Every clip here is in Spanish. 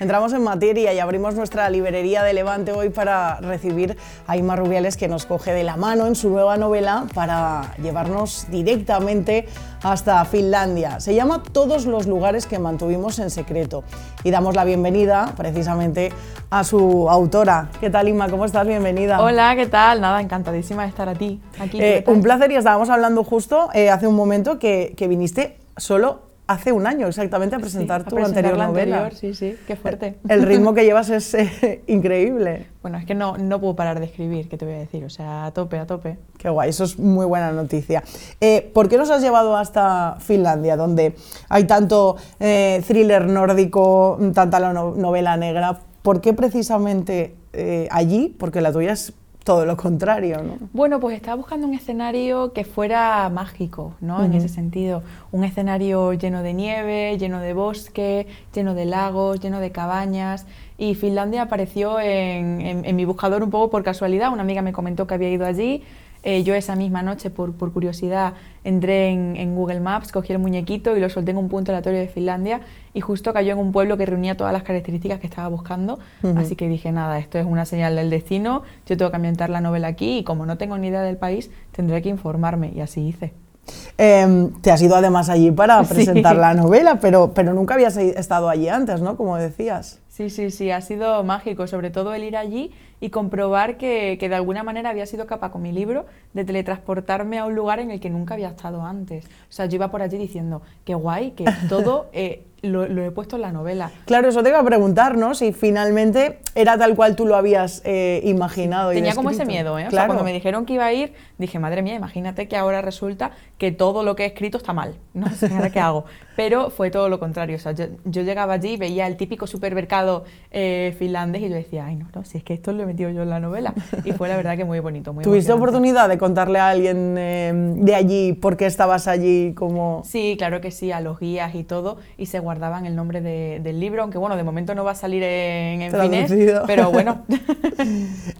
Entramos en materia y abrimos nuestra librería de Levante hoy para recibir a Ima Rubiales que nos coge de la mano en su nueva novela para llevarnos directamente hasta Finlandia. Se llama Todos los lugares que mantuvimos en secreto y damos la bienvenida precisamente a su autora. ¿Qué tal Ima? ¿Cómo estás? Bienvenida. Hola, ¿qué tal? Nada, encantadísima de estar aquí. aquí eh, un placer y estábamos hablando justo eh, hace un momento que, que viniste solo hace un año exactamente a presentar tu anterior novela. sí, sí, qué fuerte. El ritmo que llevas es eh, increíble. Bueno, es que no, no puedo parar de escribir, ¿qué te voy a decir? O sea, a tope, a tope. Qué guay, eso es muy buena noticia. Eh, ¿Por qué nos has llevado hasta Finlandia, donde hay tanto eh, thriller nórdico, tanta la novela negra? ¿Por qué precisamente allí? Porque la tuya es todo lo contrario, ¿no? Bueno, pues estaba buscando un escenario que fuera mágico, ¿no? En ese sentido, un escenario lleno de nieve, lleno de bosque, lleno de lagos, lleno de cabañas. Y Finlandia apareció en, en mi buscador un poco por casualidad. Una amiga me comentó que había ido allí eh, yo esa misma noche, por, por curiosidad, entré en, Google Maps, cogí el muñequito y lo solté en un punto aleatorio de Finlandia y justo cayó en un pueblo que reunía todas las características que estaba buscando. Así que dije, nada, esto es una señal del destino, yo tengo que ambientar la novela aquí y como no tengo ni idea del país, tendré que informarme y así hice. Em, te has ido además allí para presentar la novela, pero, pero nunca habías estado allí antes, ¿no? Como decías. Sí, sí, sí, ha sido mágico, sobre todo el ir allí y comprobar que, que, de alguna manera había sido capaz con mi libro de teletransportarme a un lugar en el que nunca había estado antes. O sea, yo iba por allí diciendo, qué guay, que todo eh, lo, he puesto en la novela. Claro, eso te iba a preguntar, ¿no? Si finalmente era tal cual tú lo habías eh, imaginado. Tenía como ese miedo, ¿eh? O sea, cuando me dijeron que iba a ir, dije, madre mía, imagínate que ahora resulta que todo lo que he escrito está mal. No sé qué hago. Pero fue todo lo contrario. O sea, yo, llegaba allí, veía el típico supermercado eh, finlandés y yo decía, ay, no, no, si es que esto lo he metido yo en la novela. Y fue la verdad que muy bonito, muy ¿Tuviste oportunidad de contarle a alguien eh, de allí por qué estabas allí? Como... Sí, claro que sí, a los guías y todo. Y se guardaban el nombre del libro, aunque bueno, de momento no va a salir en, en finés, pero bueno.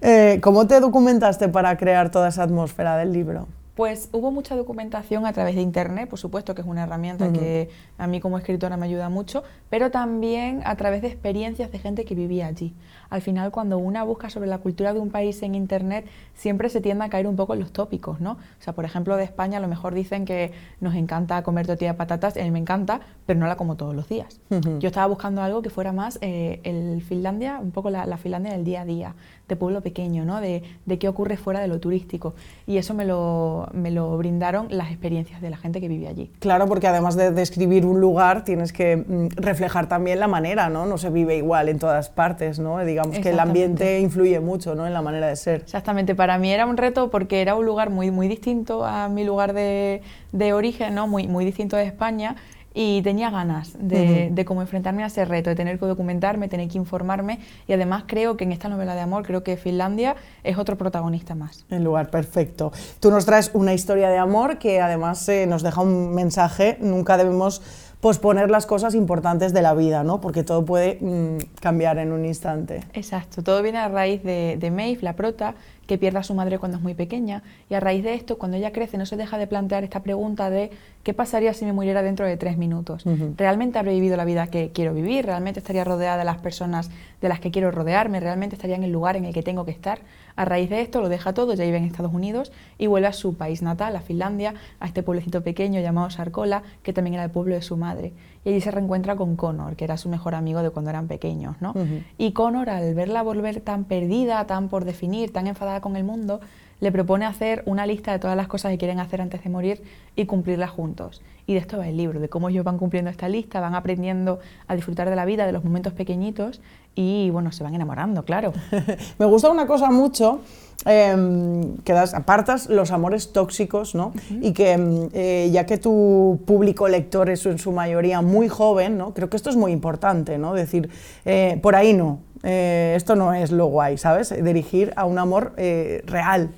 Eh, ¿Cómo te documentaste para crear toda esa atmósfera del libro? Pues hubo mucha documentación a través de Internet, por supuesto que es una herramienta que a mí como escritora me ayuda mucho, pero también a través de experiencias de gente que vivía allí. Al final, cuando una busca sobre la cultura de un país en Internet, siempre se tiende a caer un poco en los tópicos, ¿no? O sea, por ejemplo, de España a lo mejor dicen que nos encanta comer tortilla de patatas, a mí me encanta, pero no la como todos los días. Yo estaba buscando algo que fuera más eh, el Finlandia, un poco la, Finlandia del día a día, de pueblo pequeño, ¿no? De, de qué ocurre fuera de lo turístico. Y eso me lo me lo brindaron las experiencias de la gente que vive allí. Claro, porque además de describir un lugar, tienes que mm, reflejar también la manera, ¿no? No se vive igual en todas partes, ¿no? Digamos que el ambiente influye mucho, ¿no? En la manera de ser. Exactamente, para mí era un reto porque era un lugar muy, muy distinto a mi lugar de, de origen, ¿no? Muy, muy distinto de España y tenía ganas de, de cómo enfrentarme a ese reto, de tener que documentarme, tener que informarme y además creo que en esta novela de amor, creo que Finlandia es otro protagonista más. El lugar perfecto. Tú nos traes una historia de amor que además eh, nos deja un mensaje, nunca debemos posponer las cosas importantes de la vida, ¿no? Porque todo puede mm, cambiar en un instante. Exacto, todo viene a raíz de, de Maeve, la prota, que pierde a su madre cuando es muy pequeña y a raíz de esto, cuando ella crece, no se deja de plantear esta pregunta de ¿qué pasaría si me muriera dentro de tres minutos? ¿Realmente habré vivido la vida que quiero vivir? ¿Realmente estaría rodeada de las personas de las que quiero rodearme? ¿Realmente estaría en el lugar en el que tengo que estar? A raíz de esto lo deja todo, ya vive en Estados Unidos y vuelve a su país natal, a Finlandia, a este pueblecito pequeño llamado Sarkola, que también era el pueblo de su madre. Y allí se reencuentra con Connor, que era su mejor amigo de cuando eran pequeños. ¿no? Y Connor, al verla volver tan perdida, tan por definir, tan enfadada con el mundo, le propone hacer una lista de todas las cosas que quieren hacer antes de morir y cumplirla juntos. Y de esto va el libro, de cómo ellos van cumpliendo esta lista, van aprendiendo a disfrutar de la vida, de los momentos pequeñitos y bueno, se van enamorando, claro. Me gusta una cosa mucho, em, que das, apartas los amores tóxicos, ¿no? Y que em, eh, ya que tu público lector es en su mayoría muy joven, ¿no? Creo que esto es muy importante, ¿no? Decir, eh, por ahí no, eh, esto no es lo guay, ¿sabes? Dirigir a un amor real.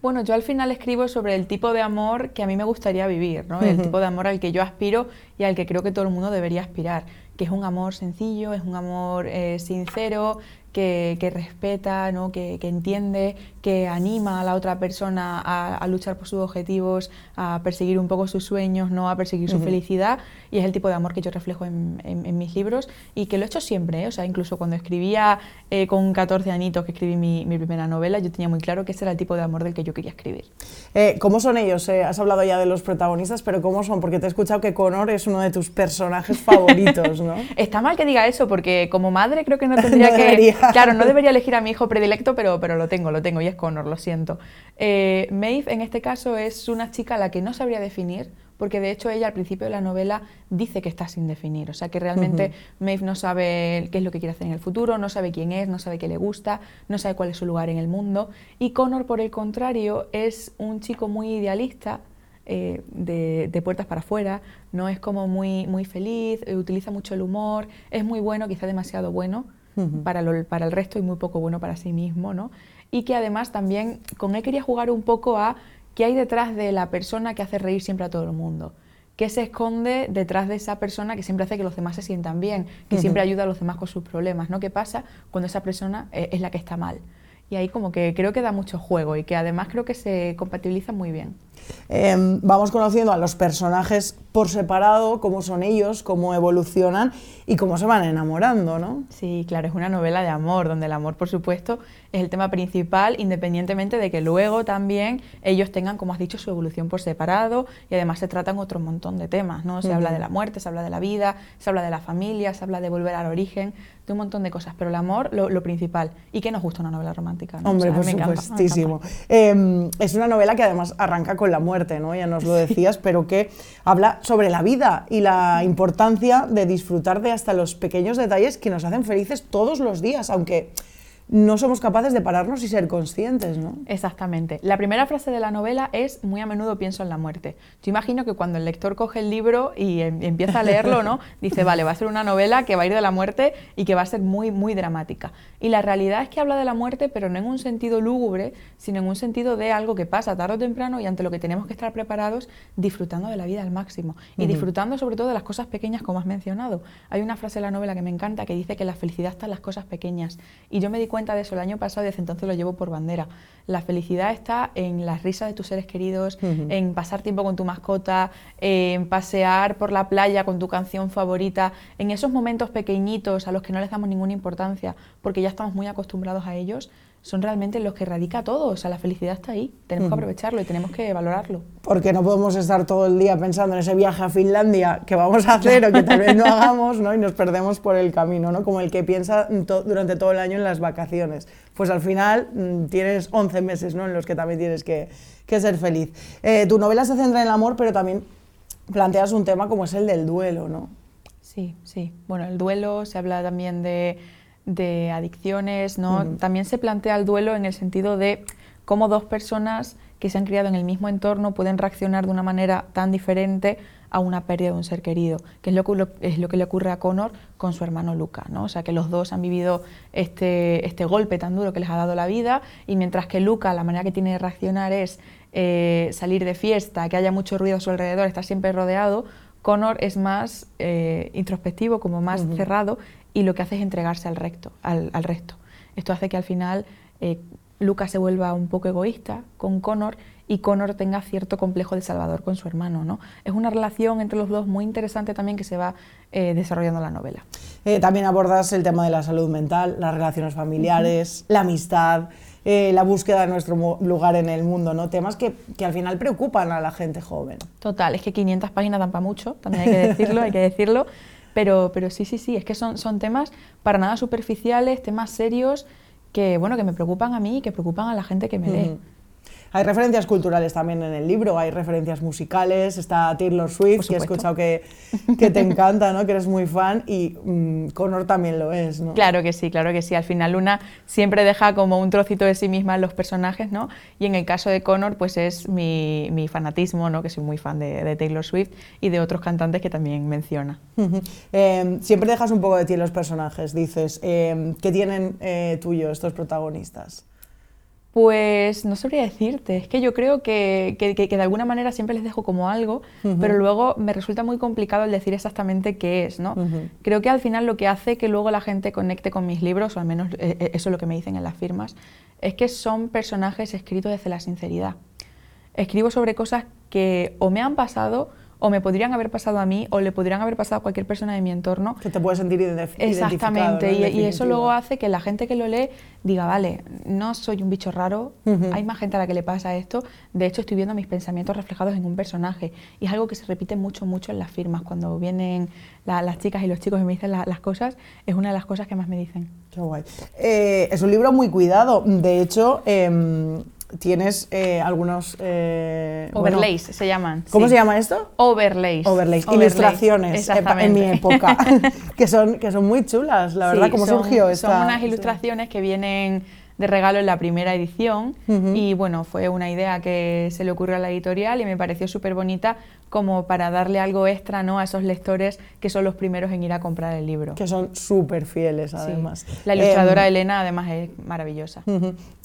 Bueno, yo al final escribo sobre el tipo de amor que a mí me gustaría vivir, ¿no? El tipo de amor al que yo aspiro y al que creo que todo el mundo debería aspirar, que es un amor sencillo, es un amor eh, sincero, que, respeta, ¿no? que, entiende, que anima a la otra persona a, luchar por sus objetivos, a perseguir un poco sus sueños, ¿no? a perseguir su felicidad. Y es el tipo de amor que yo reflejo en, mis libros y que lo he hecho siempre. ¿eh? O sea, incluso cuando escribía eh, con 14 añitos, que escribí mi, primera novela, yo tenía muy claro que ese era el tipo de amor del que yo quería escribir. Eh, ¿Cómo son ellos? has hablado ya de los protagonistas, pero ¿cómo son? Porque te he escuchado que Connor es uno de tus personajes favoritos, ¿no? Está mal que diga eso, porque como madre creo que no tendría que... Claro, no debería elegir a mi hijo predilecto, pero, pero lo tengo, lo tengo, y es Connor, lo siento. Eh, Maeve, en este caso, es una chica a la que no sabría definir, porque de hecho ella al principio de la novela dice que está sin definir, o sea que realmente Maeve no sabe qué es lo que quiere hacer en el futuro, no sabe quién es, no sabe qué le gusta, no sabe cuál es su lugar en el mundo, y Connor, por el contrario, es un chico muy idealista, eh, de, puertas para afuera, no es como muy, muy feliz, eh, utiliza mucho el humor, es muy bueno, quizá demasiado bueno, para, para el resto y muy poco bueno para sí mismo, ¿no? Y que además también con él quería jugar un poco a qué hay detrás de la persona que hace reír siempre a todo el mundo. ¿Qué se esconde detrás de esa persona que siempre hace que los demás se sientan bien, que siempre ayuda a los demás con sus problemas? ¿no? ¿Qué pasa cuando esa persona eh, es la que está mal? Y ahí como que creo que da mucho juego y que además creo que se compatibiliza muy bien. Em, vamos conociendo a los personajes por separado, cómo son ellos, cómo evolucionan y cómo se van enamorando, ¿no? Sí, claro, es una novela de amor, donde el amor, por supuesto, es el tema principal, independientemente de que luego también ellos tengan, como has dicho, su evolución por separado y además se tratan otro montón de temas, ¿no? Se habla de la muerte, se habla de la vida, se habla de la familia, se habla de volver al origen, de un montón de cosas, pero el amor, lo, principal. ¿Y qué nos gusta una novela romántica? Hombre, por supuestísimo. Em, es una novela que además arranca con la muerte, ¿no? Ya nos lo decías, pero que habla sobre la vida y la importancia de disfrutar de hasta los pequeños detalles que nos hacen felices todos los días, aunque no somos capaces de pararnos y ser conscientes, ¿no? Exactamente. La primera frase de la novela es muy a menudo pienso en la muerte. Yo imagino que cuando el lector coge el libro y em, empieza a leerlo, ¿no? Dice, vale, va a ser una novela que va a ir de la muerte y que va a ser muy, muy dramática. Y la realidad es que habla de la muerte, pero no en un sentido lúgubre, sino en un sentido de algo que pasa tarde o temprano y ante lo que tenemos que estar preparados, disfrutando de la vida al máximo. Y disfrutando sobre todo de las cosas pequeñas, como has mencionado. Hay una frase de la novela que me encanta que dice que la felicidad está en las cosas pequeñas. Y yo me di cuenta de eso el año pasado y desde entonces lo llevo por bandera. La felicidad está en las risas de tus seres queridos, en pasar tiempo con tu mascota, en pasear por la playa con tu canción favorita, en esos momentos pequeñitos a los que no les damos ninguna importancia porque ya estamos muy acostumbrados a ellos son realmente los que radica todo. O sea, la felicidad está ahí. Tenemos que aprovecharlo y tenemos que valorarlo. Porque no podemos estar todo el día pensando en ese viaje a Finlandia que vamos a hacer o que tal vez no hagamos, ¿no? Y nos perdemos por el camino, ¿no? Como el que piensa durante todo el año en las vacaciones. Pues al final mm, tienes 11 meses, ¿no? En los que también tienes que, ser feliz. Eh, tu novela se centra en el amor, pero también planteas un tema como es el del duelo, ¿no? Sí, sí. Bueno, el duelo se habla también de de adicciones, ¿no? También se plantea el duelo en el sentido de cómo dos personas que se han criado en el mismo entorno pueden reaccionar de una manera tan diferente a una pérdida de un ser querido, que es lo que, es lo que le ocurre a Connor con su hermano Luca, ¿no? O sea, que los dos han vivido este, este golpe tan duro que les ha dado la vida y mientras que Luca la manera que tiene de reaccionar es eh, salir de fiesta, que haya mucho ruido a su alrededor, estar siempre rodeado, Connor es más eh, introspectivo, como más cerrado y lo que hace es entregarse al, recto, al, resto. Esto hace que al final eh, Lucas se vuelva un poco egoísta con Connor y Connor tenga cierto complejo de salvador con su hermano. ¿no? Es una relación entre los dos muy interesante también que se va eh, desarrollando en la novela. Eh, también abordas el tema de la salud mental, las relaciones familiares, la amistad, la búsqueda de nuestro lugar en el mundo, ¿no? temas que, que, al final preocupan a la gente joven. Total, es que 500 páginas dan para mucho, también hay que decirlo, hay que decirlo. Pero, pero sí, sí, sí, es que son, son temas para nada superficiales, temas serios que, bueno, que me preocupan a mí y que preocupan a la gente que me lee. Hay referencias culturales también en el libro, hay referencias musicales, está Taylor Swift, que he escuchado que, que te encanta, ¿no? que eres muy fan, y mm, Connor también lo es. ¿no? Claro que sí, claro que sí. Al final Luna siempre deja como un trocito de sí misma en los personajes, ¿no? y en el caso de Connor, pues es mi, mi fanatismo, ¿no? que soy muy fan de, de, Taylor Swift y de otros cantantes que también menciona. Em, siempre dejas un poco de ti en los personajes, dices, eh, ¿qué tienen eh, tuyo estos protagonistas? Pues no sabría decirte, es que yo creo que, que, que de alguna manera siempre les dejo como algo, pero luego me resulta muy complicado el decir exactamente qué es, ¿no? Creo que al final lo que hace que luego la gente conecte con mis libros, o al menos eh, eh, eso es lo que me dicen en las firmas, es que son personajes escritos desde la sinceridad. Escribo sobre cosas que o me han pasado o me podrían haber pasado a mí o le podrían haber pasado a cualquier persona de mi entorno. Que te puedes sentir identificado. Exactamente, y, eso luego hace que la gente que lo lee diga, vale, no soy un bicho raro, hay más gente a la que le pasa esto, de hecho estoy viendo mis pensamientos reflejados en un personaje y es algo que se repite mucho, mucho en las firmas, cuando vienen las chicas y los chicos y me dicen las cosas, es una de las cosas que más me dicen. Qué guay. Eh, es un libro muy cuidado, de hecho... Em, tienes eh, algunos... Eh, overlays se llaman. ¿Cómo se llama esto? Overlays. Overlays, ilustraciones en mi época, que, son, que son muy chulas, la verdad, ¿cómo surgió esta? Son unas ilustraciones que vienen de regalo en la primera edición y bueno, fue una idea que se le ocurrió a la editorial y me pareció súper bonita como para darle algo extra ¿no? a esos lectores que son los primeros en ir a comprar el libro. Que son súper fieles además. La ilustradora em, Elena además es maravillosa.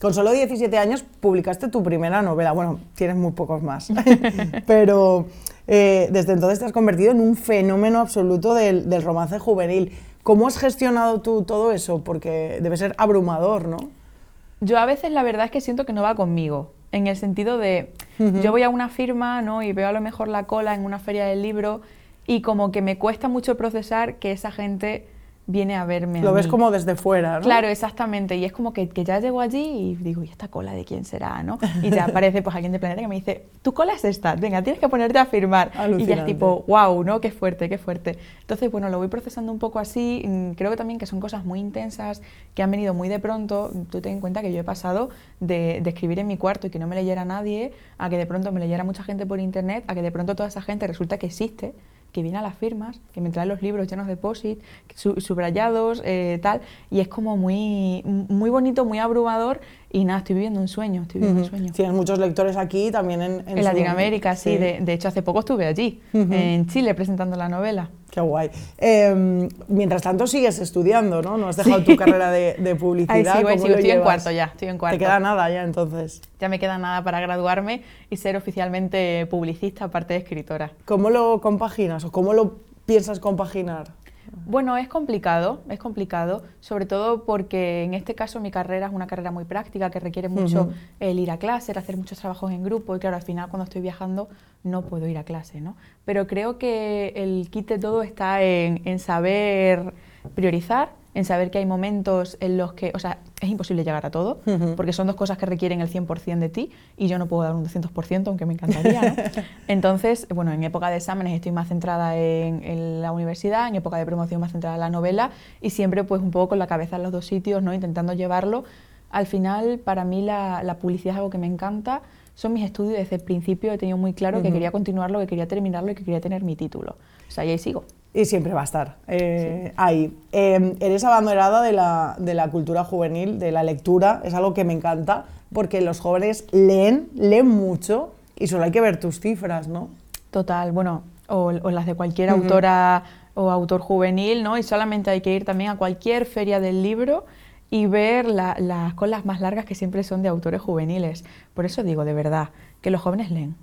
Con solo 17 años publicaste tu primera novela, bueno, tienes muy pocos más, pero eh, desde entonces te has convertido en un fenómeno absoluto del, del romance juvenil. ¿Cómo has gestionado tú todo eso? Porque debe ser abrumador, ¿no? Yo a veces la verdad es que siento que no va conmigo, en el sentido de, yo voy a una firma ¿no? y veo a lo mejor la cola en una feria del libro y como que me cuesta mucho procesar que esa gente viene a verme. Lo ves como desde fuera, ¿no? Claro, exactamente. Y es como que, que, ya llego allí y digo, ¿y esta cola de quién será? ¿no? Y ya aparece pues alguien de Planeta que me dice, tu cola es esta, venga, tienes que ponerte a firmar. Y ya es tipo, wow, ¿no? Qué fuerte, qué fuerte. Entonces, bueno, lo voy procesando un poco así. Mm, creo que también que son cosas muy intensas, que han venido muy de pronto. Tú ten en cuenta que yo he pasado de, de escribir en mi cuarto y que no me leyera nadie, a que de pronto me leyera mucha gente por internet, a que de pronto toda esa gente resulta que existe que viene a las firmas, que me trae los libros llenos de POSIT, subrayados, eh, tal, y es como muy, muy bonito, muy abrumador y nada, estoy viviendo un sueño, estoy viviendo un sueño. Tienes muchos lectores aquí, también en... En, Latinoamérica, sí. De, de, hecho, hace poco estuve allí, en Chile, presentando la novela. Qué guay. Em, mientras tanto sigues estudiando, ¿no? No has dejado tu carrera de, publicidad. Ay, sí, estoy en cuarto ya, estoy en cuarto. Te queda nada ya, entonces. Ya me queda nada para graduarme y ser oficialmente publicista, aparte de escritora. ¿Cómo lo compaginas o cómo lo piensas compaginar? Bueno, es complicado, es complicado, sobre todo porque en este caso mi carrera es una carrera muy práctica que requiere mucho el ir a clase, el hacer muchos trabajos en grupo y claro, al final cuando estoy viajando no puedo ir a clase, ¿no? Pero creo que el kit de todo está en, en saber priorizar, en saber que hay momentos en los que, o sea, es imposible llegar a todo, porque son dos cosas que requieren el 100% de ti y yo no puedo dar un 200%, aunque me encantaría. ¿no? Entonces, bueno, en época de exámenes estoy más centrada en, la universidad, en época de promoción más centrada en la novela y siempre pues un poco con la cabeza en los dos sitios, ¿no? intentando llevarlo. Al final, para mí la, la publicidad es algo que me encanta, son mis estudios desde el principio, he tenido muy claro que quería continuarlo, que quería terminarlo y que quería tener mi título. O sea, y ahí sigo. Y siempre va a estar eh, ahí. Em, eres abanderada de la, de la, cultura juvenil, de la lectura, es algo que me encanta, porque los jóvenes leen, leen mucho y solo hay que ver tus cifras, ¿no? Total, bueno, o, las de cualquier autora o autor juvenil, ¿no? Y solamente hay que ir también a cualquier feria del libro y ver las colas más largas que siempre son de autores juveniles. Por eso digo, de verdad, que los jóvenes leen,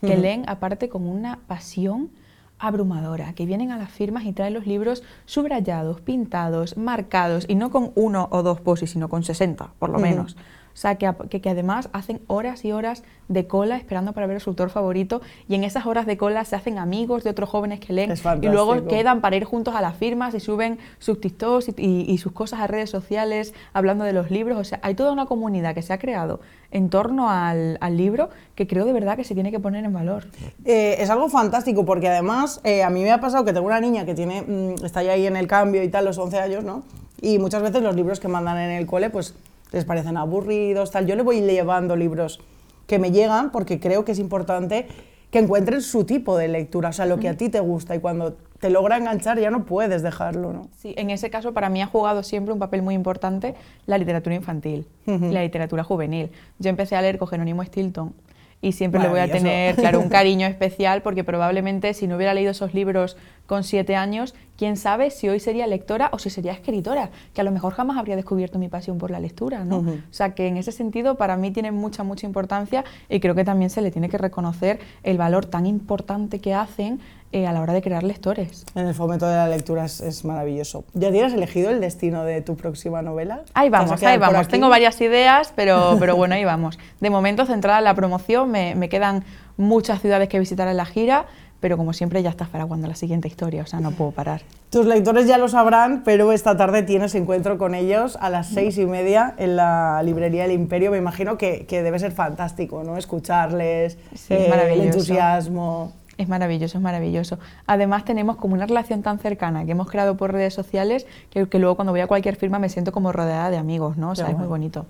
que leen aparte con una pasión abrumadora, que vienen a las firmas y traen los libros subrayados, pintados, marcados, y no con uno o dos posis, sino con 60, por lo menos. O sea, que, que, además hacen horas y horas de cola esperando para ver a su autor favorito y en esas horas de cola se hacen amigos de otros jóvenes que leen y luego quedan para ir juntos a las firmas y suben sus TikToks y, sus cosas a redes sociales hablando de los libros. O sea, hay toda una comunidad que se ha creado en torno al, libro que creo de verdad que se tiene que poner en valor. Eh, es algo fantástico porque además eh, a mí me ha pasado que tengo una niña que tiene, mm, está ya ahí en el cambio y tal, los 11 años, ¿no? Y muchas veces los libros que mandan en el cole, pues les parecen aburridos, tal. Yo le voy llevando libros que me llegan porque creo que es importante que encuentren su tipo de lectura, o sea, lo que a ti te gusta y cuando te logra enganchar ya no puedes dejarlo, ¿no? Sí, en ese caso para mí ha jugado siempre un papel muy importante la literatura infantil la literatura juvenil. Yo empecé a leer con Jerónimo Stilton y siempre le voy a tener, claro, un cariño especial porque probablemente si no hubiera leído esos libros con siete años, quién sabe si hoy sería lectora o si sería escritora, que a lo mejor jamás habría descubierto mi pasión por la lectura, ¿no? O sea, que en ese sentido para mí tiene mucha, mucha importancia y creo que también se le tiene que reconocer el valor tan importante que hacen eh, a la hora de crear lectores. En el fomento de la lectura es, maravilloso. ¿Ya tienes elegido el destino de tu próxima novela? Ahí vamos, ahí vamos. Tengo varias ideas, pero, pero bueno, ahí vamos. De momento, centrada en la promoción, me, me quedan muchas ciudades que visitar en la gira pero como siempre ya estás para cuando la siguiente historia, o sea, no puedo parar. Tus lectores ya lo sabrán, pero esta tarde tienes encuentro con ellos a las seis y media en la librería del Imperio. Me imagino que, debe ser fantástico, ¿no? Escucharles, eh, el entusiasmo. Es maravilloso, es maravilloso. Además tenemos como una relación tan cercana que hemos creado por redes sociales que, luego cuando voy a cualquier firma me siento como rodeada de amigos, ¿no? O sea, es muy bonito.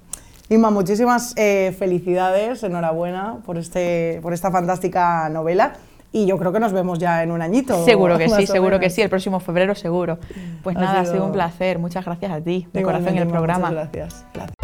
Inma, muchísimas eh, felicidades, enhorabuena por, este, por esta fantástica novela y yo creo que nos vemos ya en un añito. Seguro que sí, seguro que sí, el próximo febrero seguro. Pues nada, ha sido un placer, muchas gracias a ti, de corazón en el programa. Muchas gracias. gracias.